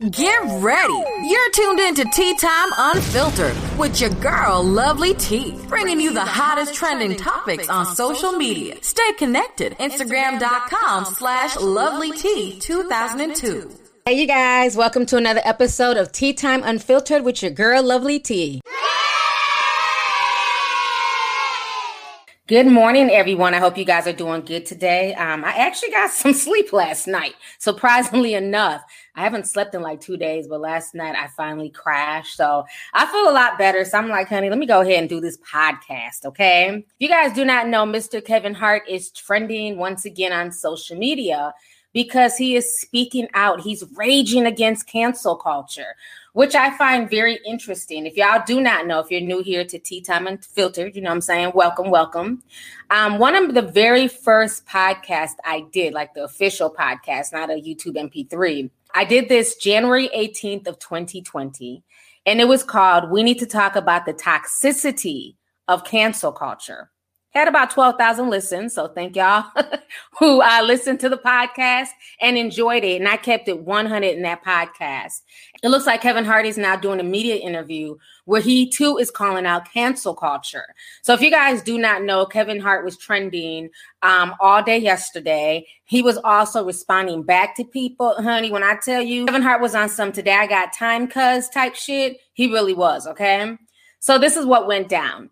Get ready. You're tuned in to Tea Time Unfiltered with your girl, Lovely Ti, bringing you the hottest trending topics on social media. Stay connected. Instagram.com slash Lovely Ti 2002. Hey, you guys. Welcome to another episode of Tea Time Unfiltered with your girl, Lovely Ti. Good morning, everyone. I hope you guys are doing good today. Um, I actually got some sleep last night, surprisingly enough. I haven't slept in like two days, but last night I finally crashed. So I feel a lot better. So I'm like, honey, let me go ahead and do this podcast. Okay. If you guys do not know, Mr. Kevin Hart is trending once again on social media because he is speaking out. He's raging against cancel culture, which I find very interesting. If y'all do not know, if you're new here to Tea Time and Unfiltered, you know what I'm saying? Welcome, welcome. Um, one of the very first podcasts I did, like the official podcast, not a YouTube MP3, I did this January 18th of 2020, and it was called We Need to Talk About the Toxicity of Cancel Culture had about 12,000 listens. So thank y'all who uh, listened to the podcast and enjoyed it. And I kept it 100 in that podcast. It looks like Kevin Hart is now doing a media interview where he too is calling out cancel culture. So if you guys do not know, Kevin Hart was trending um, all day yesterday. He was also responding back to people. Honey, when I tell you Kevin Hart was on some today, I got time cuz type shit, he really was. Okay. So this is what went down.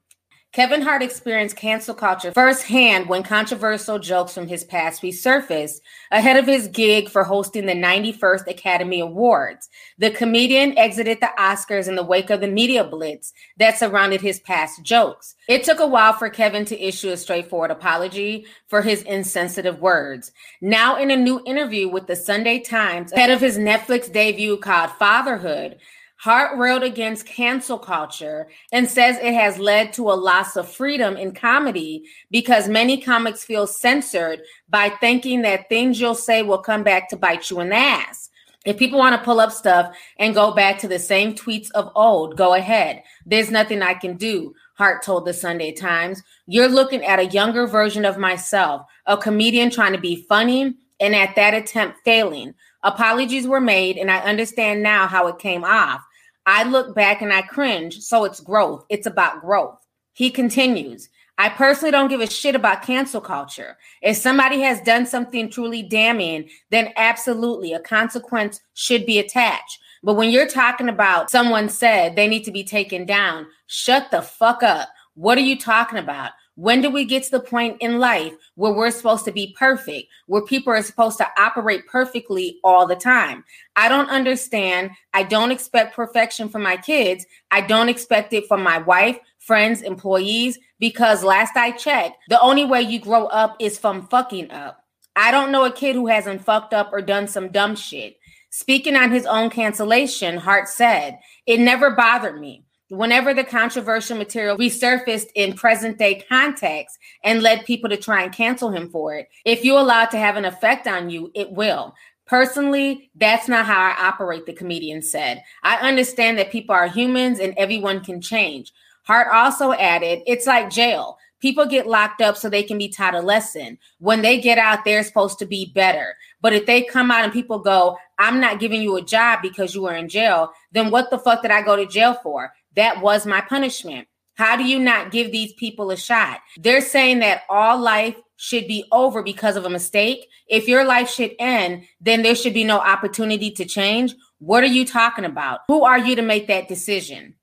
Kevin Hart experienced cancel culture firsthand when controversial jokes from his past resurfaced ahead of his gig for hosting the 91st Academy Awards. The comedian exited the Oscars in the wake of the media blitz that surrounded his past jokes. It took a while for Kevin to issue a straightforward apology for his insensitive words. Now, in a new interview with the Sunday Times ahead of his Netflix debut called Fatherhood, Hart railed against cancel culture and says it has led to a loss of freedom in comedy because many comics feel censored by thinking that things you'll say will come back to bite you in the ass. If people want to pull up stuff and go back to the same tweets of old, go ahead. There's nothing I can do, Hart told the Sunday Times. You're looking at a younger version of myself, a comedian trying to be funny and at that attempt failing. Apologies were made, and I understand now how it came off. I look back and I cringe. So it's growth. It's about growth. He continues. I personally don't give a shit about cancel culture. If somebody has done something truly damning, then absolutely a consequence should be attached. But when you're talking about someone said they need to be taken down, shut the fuck up. What are you talking about? When do we get to the point in life where we're supposed to be perfect, where people are supposed to operate perfectly all the time? I don't understand. I don't expect perfection from my kids. I don't expect it from my wife, friends, employees, because last I checked, the only way you grow up is from fucking up. I don't know a kid who hasn't fucked up or done some dumb shit. Speaking on his own cancellation, Hart said, It never bothered me whenever the controversial material resurfaced in present day context and led people to try and cancel him for it, if you allow it to have an effect on you, it will. Personally, that's not how I operate, the comedian said. I understand that people are humans and everyone can change. Hart also added, it's like jail. People get locked up so they can be taught a lesson. When they get out, they're supposed to be better. But if they come out and people go, I'm not giving you a job because you were in jail, then what the fuck did I go to jail for? That was my punishment. How do you not give these people a shot? They're saying that all life should be over because of a mistake. If your life should end, then there should be no opportunity to change. What are you talking about? Who are you to make that decision?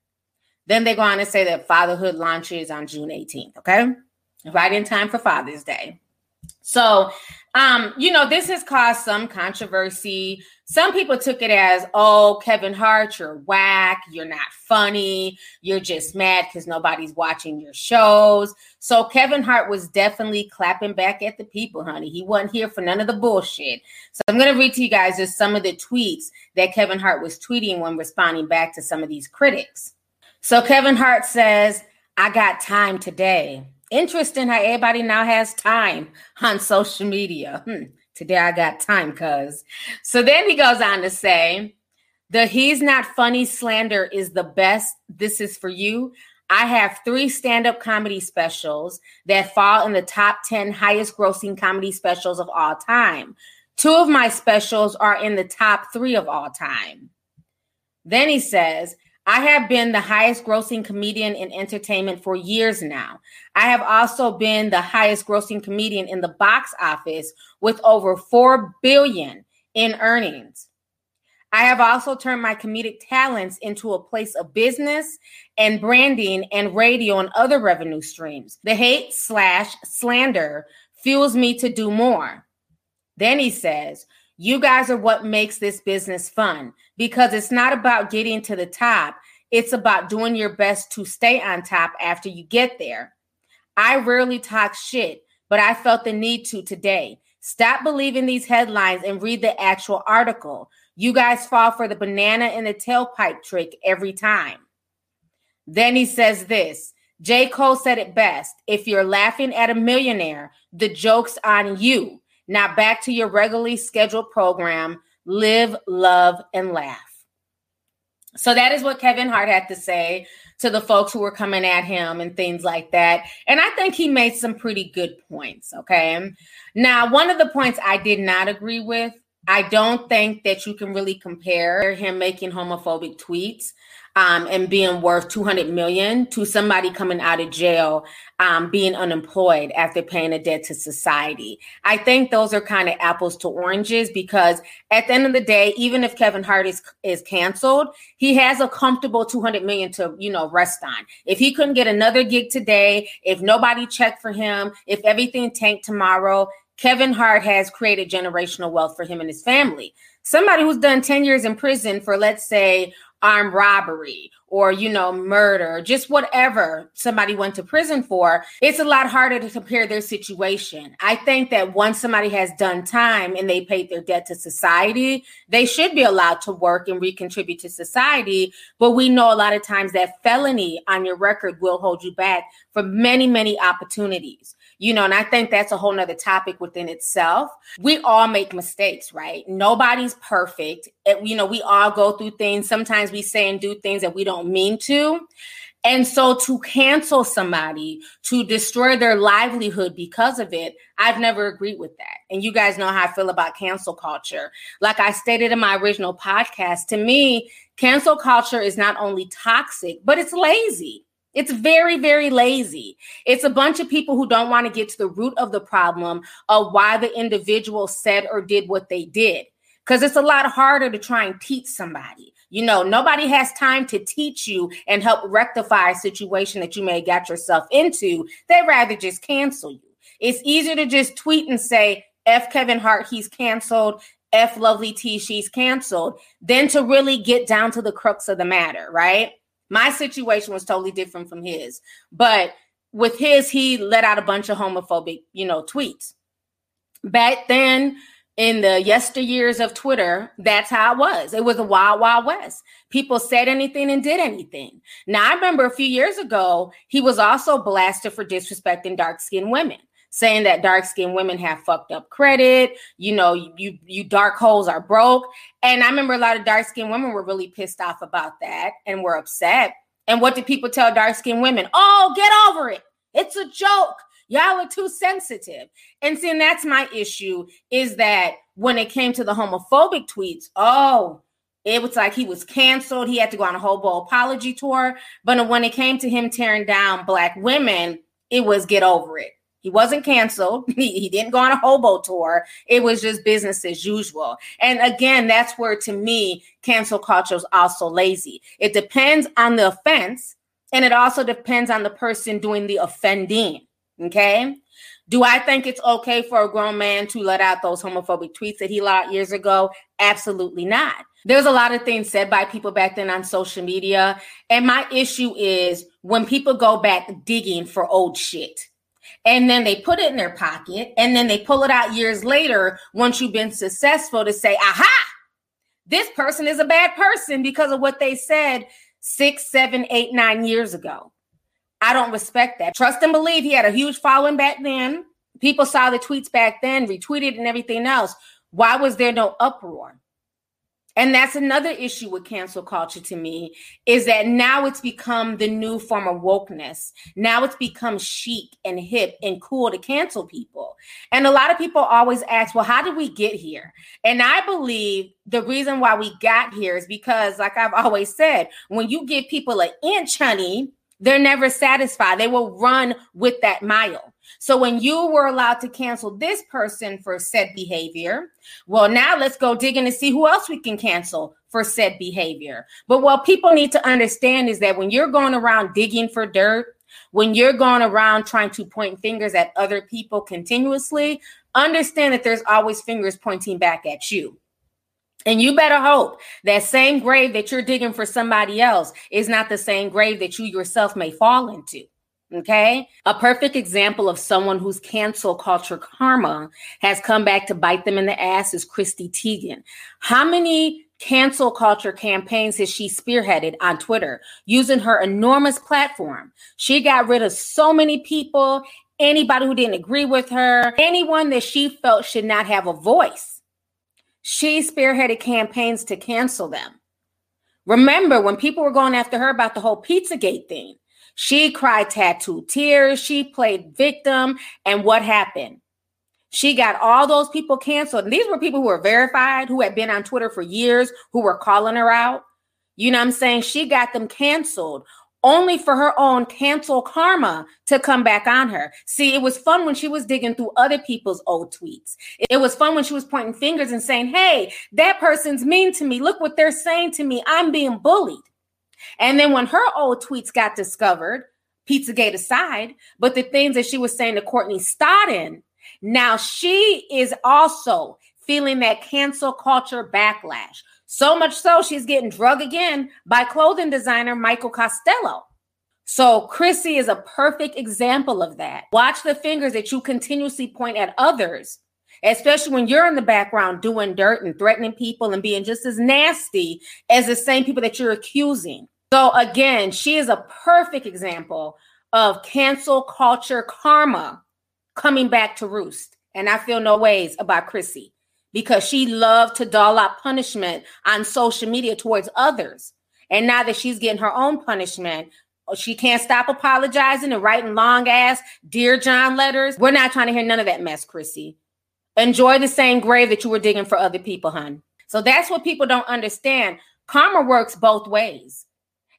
Then they go on to say that fatherhood launches on June 18th, okay? Right in time for Father's Day. So, um, you know, this has caused some controversy. Some people took it as, oh, Kevin Hart, you're whack, you're not funny, you're just mad because nobody's watching your shows. So Kevin Hart was definitely clapping back at the people, honey. He wasn't here for none of the bullshit. So I'm going to read to you guys just some of the tweets that Kevin Hart was tweeting when responding back to some of these critics. So Kevin Hart says, I got time today. Interesting how everybody now has time on social media. Hmm. Today I got time, cuz. So then he goes on to say, the he's not funny slander is the best. This is for you. I have three stand up comedy specials that fall in the top 10 highest grossing comedy specials of all time. Two of my specials are in the top three of all time. Then he says, I have been the highest grossing comedian in entertainment for years now. I have also been the highest grossing comedian in the box office with over 4 billion in earnings. I have also turned my comedic talents into a place of business and branding and radio and other revenue streams. The hate slash slander fuels me to do more. Then he says, you guys are what makes this business fun because it's not about getting to the top. It's about doing your best to stay on top after you get there. I rarely talk shit, but I felt the need to today. Stop believing these headlines and read the actual article. You guys fall for the banana in the tailpipe trick every time. Then he says this J. Cole said it best. If you're laughing at a millionaire, the joke's on you. Now back to your regularly scheduled program live, love, and laugh. So that is what Kevin Hart had to say to the folks who were coming at him and things like that. And I think he made some pretty good points. Okay. Now, one of the points I did not agree with, I don't think that you can really compare him making homophobic tweets um, and being worth 200 million to somebody coming out of jail um, being unemployed after paying a debt to society. I think those are kind of apples to oranges because at the end of the day, even if Kevin Hart is is canceled, he has a comfortable 200 million to you know rest on. If he couldn't get another gig today, if nobody checked for him, if everything tanked tomorrow, Kevin Hart has created generational wealth for him and his family. Somebody who's done 10 years in prison for, let's say, armed robbery or you know murder just whatever somebody went to prison for it's a lot harder to compare their situation. I think that once somebody has done time and they paid their debt to society they should be allowed to work and recontribute to society. But we know a lot of times that felony on your record will hold you back for many many opportunities you know, and I think that's a whole nother topic within itself. We all make mistakes, right? Nobody's perfect. It, you know, we all go through things. Sometimes we say and do things that we don't mean to. And so to cancel somebody, to destroy their livelihood because of it, I've never agreed with that. And you guys know how I feel about cancel culture. Like I stated in my original podcast, to me, cancel culture is not only toxic, but it's lazy. It's very, very lazy. It's a bunch of people who don't want to get to the root of the problem of why the individual said or did what they did. Because it's a lot harder to try and teach somebody. You know, nobody has time to teach you and help rectify a situation that you may have got yourself into. They'd rather just cancel you. It's easier to just tweet and say, F Kevin Hart, he's canceled. F Lovely Ti, she's canceled, than to really get down to the crux of the matter, right? My situation was totally different from his. But with his, he let out a bunch of homophobic, you know, tweets. Back then, in the yesteryears of Twitter, that's how it was. It was a wild, wild west. People said anything and did anything. Now, I remember a few years ago, he was also blasted for disrespecting dark skinned women saying that dark skinned women have fucked up credit, you know, you you dark holes are broke. And I remember a lot of dark skinned women were really pissed off about that and were upset. And what did people tell dark skinned women? Oh, get over it. It's a joke. Y'all are too sensitive. And see, and that's my issue is that when it came to the homophobic tweets, oh, it was like he was canceled. He had to go on a hobo apology tour. But when it came to him tearing down black women, it was get over it. He wasn't canceled. He, he didn't go on a hobo tour. It was just business as usual. And again, that's where to me, cancel culture is also lazy. It depends on the offense and it also depends on the person doing the offending. Okay. Do I think it's okay for a grown man to let out those homophobic tweets that he let years ago? Absolutely not. There's a lot of things said by people back then on social media. And my issue is when people go back digging for old shit and then they put it in their pocket and then they pull it out years later once you've been successful to say, aha, this person is a bad person because of what they said six, seven, eight, nine years ago. I don't respect that. Trust and believe he had a huge following back then. People saw the tweets back then, retweeted and everything else. Why was there no uproar? And that's another issue with cancel culture to me is that now it's become the new form of wokeness. Now it's become chic and hip and cool to cancel people. And a lot of people always ask, well, how did we get here? And I believe the reason why we got here is because, like I've always said, when you give people an inch, honey, they're never satisfied. They will run with that mile. So when you were allowed to cancel this person for said behavior, well, now let's go digging to see who else we can cancel for said behavior. But what people need to understand is that when you're going around digging for dirt, when you're going around trying to point fingers at other people continuously, understand that there's always fingers pointing back at you. And you better hope that same grave that you're digging for somebody else is not the same grave that you yourself may fall into. Okay. A perfect example of someone whose cancel culture karma has come back to bite them in the ass is Chrissy Teigen. How many cancel culture campaigns has she spearheaded on Twitter using her enormous platform? She got rid of so many people, anybody who didn't agree with her, anyone that she felt should not have a voice. She spearheaded campaigns to cancel them. Remember when people were going after her about the whole Pizzagate thing? She cried tattooed tears. She played victim. And what happened? She got all those people canceled. And these were people who were verified, who had been on Twitter for years, who were calling her out. You know what I'm saying? She got them canceled only for her own cancel karma to come back on her. See, it was fun when she was digging through other people's old tweets. It was fun when she was pointing fingers and saying, Hey, that person's mean to me. Look what they're saying to me. I'm being bullied. And then when her old tweets got discovered, Pizzagate aside, but the things that she was saying to Courtney Stodden, now she is also feeling that cancel culture backlash. So much so, she's getting drug again by clothing designer Michael Costello. So, Chrissy is a perfect example of that. Watch the fingers that you continuously point at others, especially when you're in the background doing dirt and threatening people and being just as nasty as the same people that you're accusing. So, again, she is a perfect example of cancel culture karma coming back to roost. And I feel no ways about Chrissy because she loved to doll out punishment on social media towards others. And now that she's getting her own punishment, she can't stop apologizing and writing long ass Dear John letters. We're not trying to hear none of that mess, Chrissy. Enjoy the same grave that you were digging for other people, hun. So that's what people don't understand. Karma works both ways.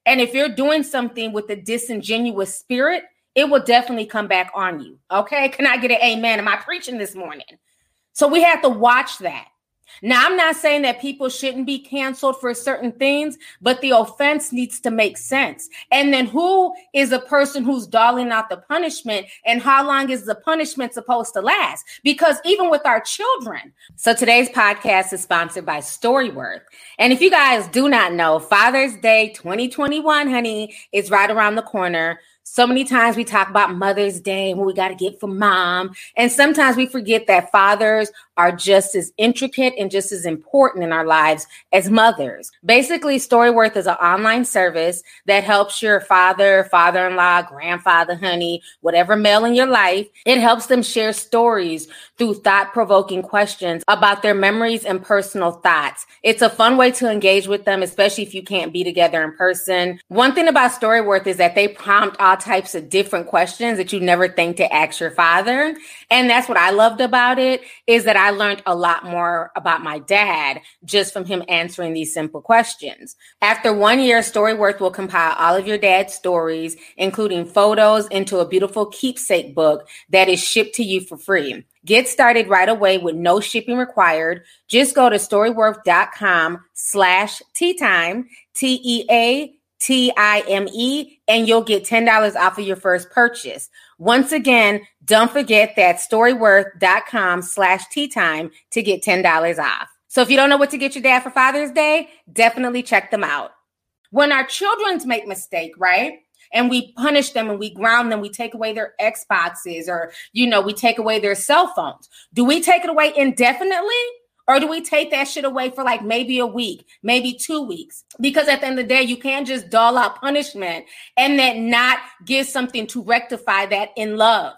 And if you're doing something with a disingenuous spirit, it will definitely come back on you. Okay. Can I get an amen? Am I preaching this morning? So we have to watch that. Now, I'm not saying that people shouldn't be canceled for certain things, but the offense needs to make sense. And then who is the person who's doling out the punishment and how long is the punishment supposed to last? Because even with our children. So today's podcast is sponsored by Storyworth. And if you guys do not know, Father's Day 2021, honey, is right around the corner. So many times we talk about Mother's Day and what we got to get for mom. And sometimes we forget that fathers are just as intricate and just as important in our lives as mothers. Basically, Storyworth is an online service that helps your father, father in law, grandfather, honey, whatever male in your life. It helps them share stories through thought provoking questions about their memories and personal thoughts. It's a fun way to engage with them, especially if you can't be together in person. One thing about Storyworth is that they prompt all types of different questions that you never think to ask your father. And that's what I loved about it is that I learned a lot more about my dad just from him answering these simple questions. After one year, Storyworth will compile all of your dad's stories, including photos, into a beautiful keepsake book that is shipped to you for free. Get started right away with no shipping required. Just go to storyworth.com slash tea time, T E A T I M E, and you'll get $10 off of your first purchase. Once again, don't forget that storyworth.com slash tea time to get $10 off. So if you don't know what to get your dad for Father's Day, definitely check them out. When our children make mistake, right? And we punish them and we ground them, we take away their Xboxes or, you know, we take away their cell phones. Do we take it away indefinitely? Or do we take that shit away for like maybe a week, maybe two weeks? Because at the end of the day, you can't just dull out punishment and then not give something to rectify that in love.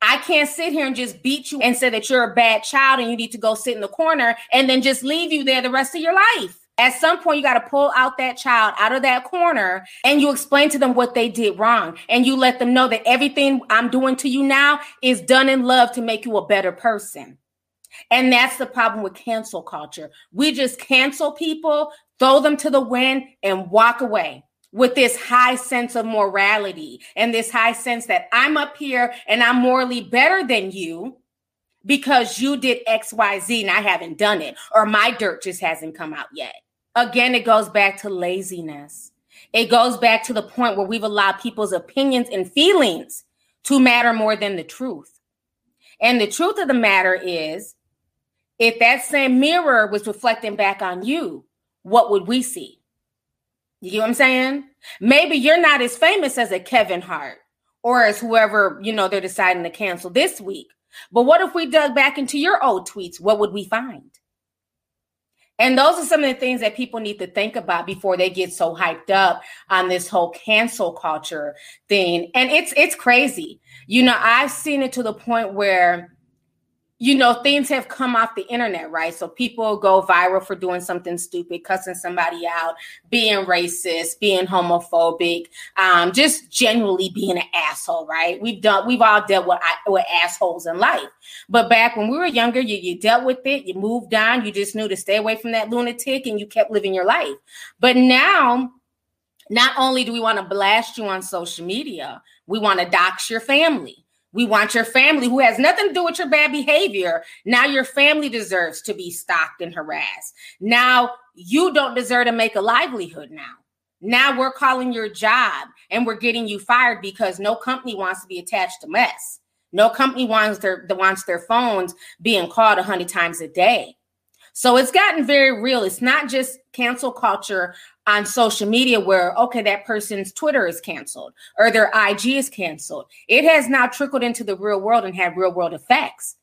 I can't sit here and just beat you and say that you're a bad child and you need to go sit in the corner and then just leave you there the rest of your life. At some point, you got to pull out that child out of that corner and you explain to them what they did wrong. And you let them know that everything I'm doing to you now is done in love to make you a better person. And that's the problem with cancel culture. We just cancel people, throw them to the wind, and walk away with this high sense of morality and this high sense that I'm up here and I'm morally better than you because you did XYZ and I haven't done it, or my dirt just hasn't come out yet. Again, it goes back to laziness. It goes back to the point where we've allowed people's opinions and feelings to matter more than the truth. And the truth of the matter is if that same mirror was reflecting back on you, what would we see? You get what I'm saying? Maybe you're not as famous as a Kevin Hart or as whoever, you know, they're deciding to cancel this week. But what if we dug back into your old tweets? What would we find? And those are some of the things that people need to think about before they get so hyped up on this whole cancel culture thing. And it's it's crazy. You know, I've seen it to the point where you know, things have come off the internet, right? So people go viral for doing something stupid, cussing somebody out, being racist, being homophobic, um, just generally being an asshole, right? We've done, we've all dealt with, with assholes in life. But back when we were younger, you, you dealt with it, you moved on, you just knew to stay away from that lunatic and you kept living your life. But now, not only do we want to blast you on social media, we want to dox your family we want your family who has nothing to do with your bad behavior. Now your family deserves to be stalked and harassed. Now you don't deserve to make a livelihood now. Now we're calling your job and we're getting you fired because no company wants to be attached to mess. No company wants their wants their phones being called a hundred times a day. So it's gotten very real. It's not just cancel culture on social media where, okay, that person's Twitter is canceled or their IG is canceled. It has now trickled into the real world and had real world effects.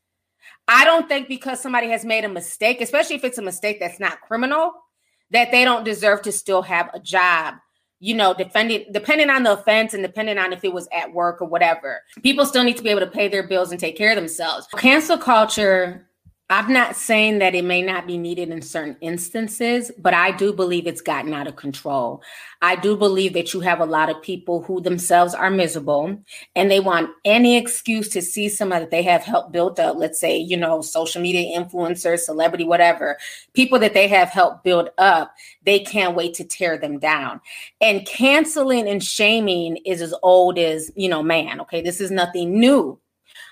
I don't think because somebody has made a mistake, especially if it's a mistake that's not criminal, that they don't deserve to still have a job you know, depending depending on the offense and depending on if it was at work or whatever. People still need to be able to pay their bills and take care of themselves. Cancel culture I'm not saying that it may not be needed in certain instances, but I do believe it's gotten out of control. I do believe that you have a lot of people who themselves are miserable and they want any excuse to see somebody that they have helped build up. Let's say, you know, social media influencer, celebrity, whatever, people that they have helped build up. They can't wait to tear them down. And canceling and shaming is as old as, you know, man. Okay. This is nothing new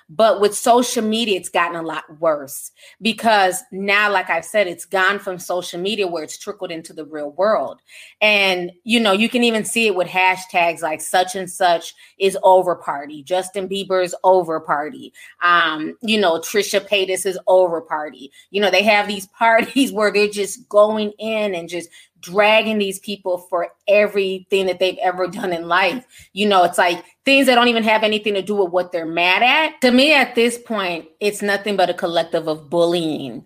but with social media, it's gotten a lot worse because now, like I've said, it's gone from social media where it's trickled into the real world. And, you know, you can even see it with hashtags like such and such is over party, Justin Bieber's over party, um, you know, Trisha Paytas' is over party. You know, they have these parties where they're just going in and just dragging these people for everything that they've ever done in life. You know, it's like things that don't even have anything to do with what they're mad at. To me, at this point, it's nothing but a collective of bullying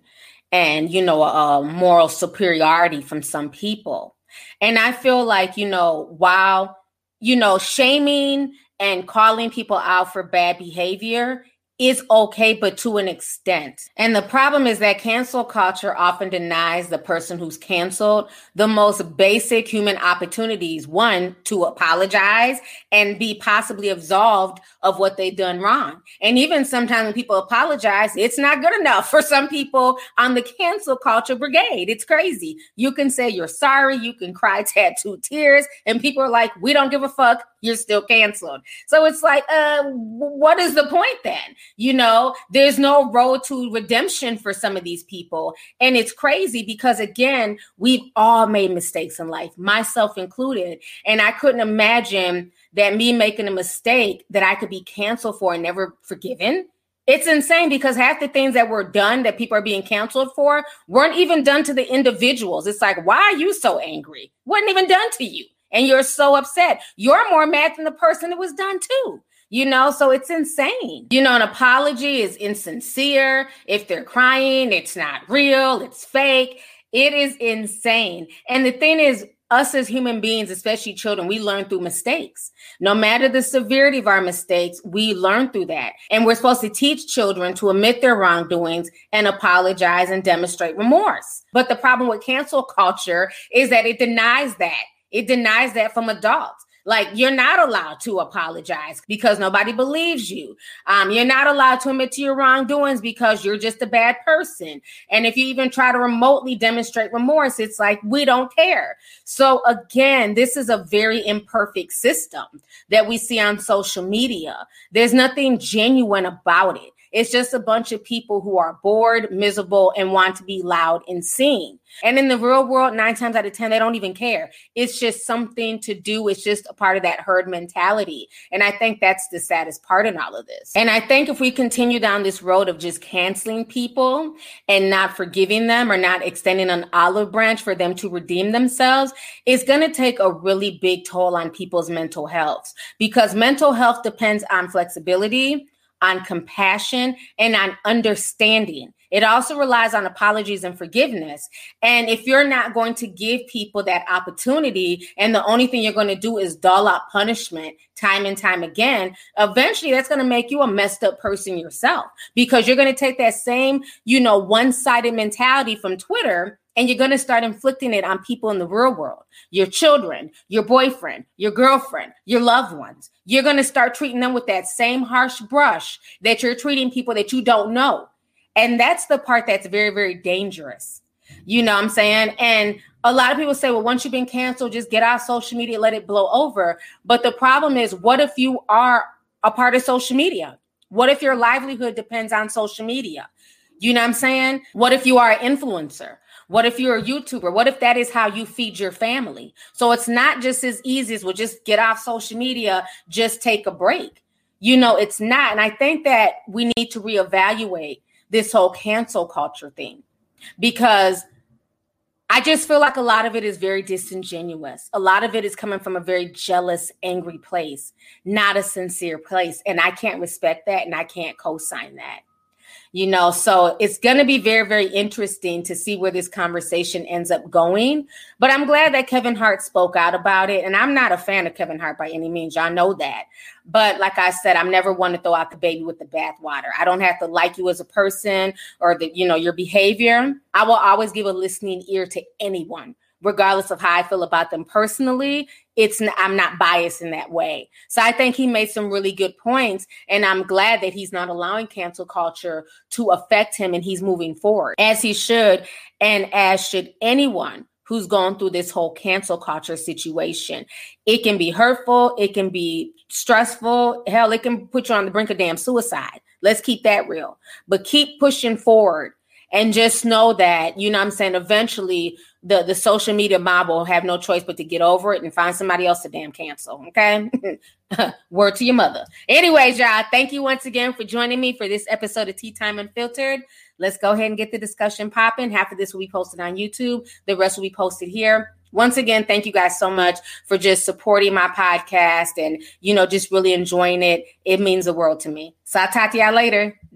and, you know, a, moral superiority from some people. And I feel like, you know, while, you know, shaming and calling people out for bad behavior is okay, but to an extent. And the problem is that cancel culture often denies the person who's canceled the most basic human opportunities one, to apologize and be possibly absolved of what they've done wrong. And even sometimes when people apologize, it's not good enough for some people on the cancel culture brigade. It's crazy. You can say you're sorry, you can cry tattoo tears, and people are like, we don't give a fuck, you're still canceled. So it's like, uh, what is the point then? You know, there's no road to redemption for some of these people. And it's crazy because, again, we've all made mistakes in life, myself included. And I couldn't imagine that me making a mistake that I could be canceled for and never forgiven. It's insane because half the things that were done that people are being canceled for weren't even done to the individuals. It's like, why are you so angry? Wasn't even done to you. And you're so upset. You're more mad than the person it was done to you know so it's insane you know an apology is insincere if they're crying it's not real it's fake it is insane and the thing is us as human beings, especially children, we learn through mistakes. No matter the severity of our mistakes, we learn through that. And we're supposed to teach children to admit their wrongdoings and apologize and demonstrate remorse. But the problem with cancel culture is that it denies that. It denies that from adults. Like you're not allowed to apologize because nobody believes you. Um, you're not allowed to admit to your wrongdoings because you're just a bad person. And if you even try to remotely demonstrate remorse, it's like we don't care. So again, this is a very imperfect system that we see on social media. There's nothing genuine about it. It's just a bunch of people who are bored, miserable, and want to be loud and seen. And in the real world, nine times out of 10, they don't even care. It's just something to do. It's just a part of that herd mentality. And I think that's the saddest part in all of this. And I think if we continue down this road of just canceling people and not forgiving them or not extending an olive branch for them to redeem themselves, it's going to take a really big toll on people's mental health because mental health depends on flexibility on compassion, and on understanding. It also relies on apologies and forgiveness. And if you're not going to give people that opportunity, and the only thing you're going to do is dull out punishment time and time again, eventually that's going to make you a messed up person yourself because you're going to take that same, you know, one sided mentality from Twitter and you're going to start inflicting it on people in the real world your children, your boyfriend, your girlfriend, your loved ones. You're going to start treating them with that same harsh brush that you're treating people that you don't know. And that's the part that's very, very dangerous. You know what I'm saying? And a lot of people say, well, once you've been canceled, just get out social media, let it blow over. But the problem is, what if you are a part of social media? What if your livelihood depends on social media? You know what I'm saying? What if you are an influencer? What if you're a YouTuber? What if that is how you feed your family? So it's not just as easy as well, just get off social media, just take a break. You know, it's not. And I think that we need to reevaluate this whole cancel culture thing because I just feel like a lot of it is very disingenuous. A lot of it is coming from a very jealous, angry place, not a sincere place. And I can't respect that and I can't co sign that you know so it's going to be very very interesting to see where this conversation ends up going. But i'm glad that kevin hart spoke out about it and i'm not a fan of kevin hart by any means. Y'all know that. But like i said i'm never one to throw out the baby with the bathwater. I don't have to like you as a person or the you know your behavior. I will always give a listening ear to anyone regardless of how I feel about them personally, it's I'm not biased in that way. So I think he made some really good points, and I'm glad that he's not allowing cancel culture to affect him, and he's moving forward as he should, and as should anyone who's gone through this whole cancel culture situation. It can be hurtful, it can be stressful, hell, it can put you on the brink of damn suicide. Let's keep that real, but keep pushing forward and just know that you know i'm saying eventually the the social media mob will have no choice but to get over it and find somebody else to damn cancel okay word to your mother anyways y'all thank you once again for joining me for this episode of tea time unfiltered let's go ahead and get the discussion popping half of this will be posted on youtube the rest will be posted here once again, thank you guys so much for just supporting my podcast and, you know, just really enjoying it. It means the world to me. So I'll talk to y'all later.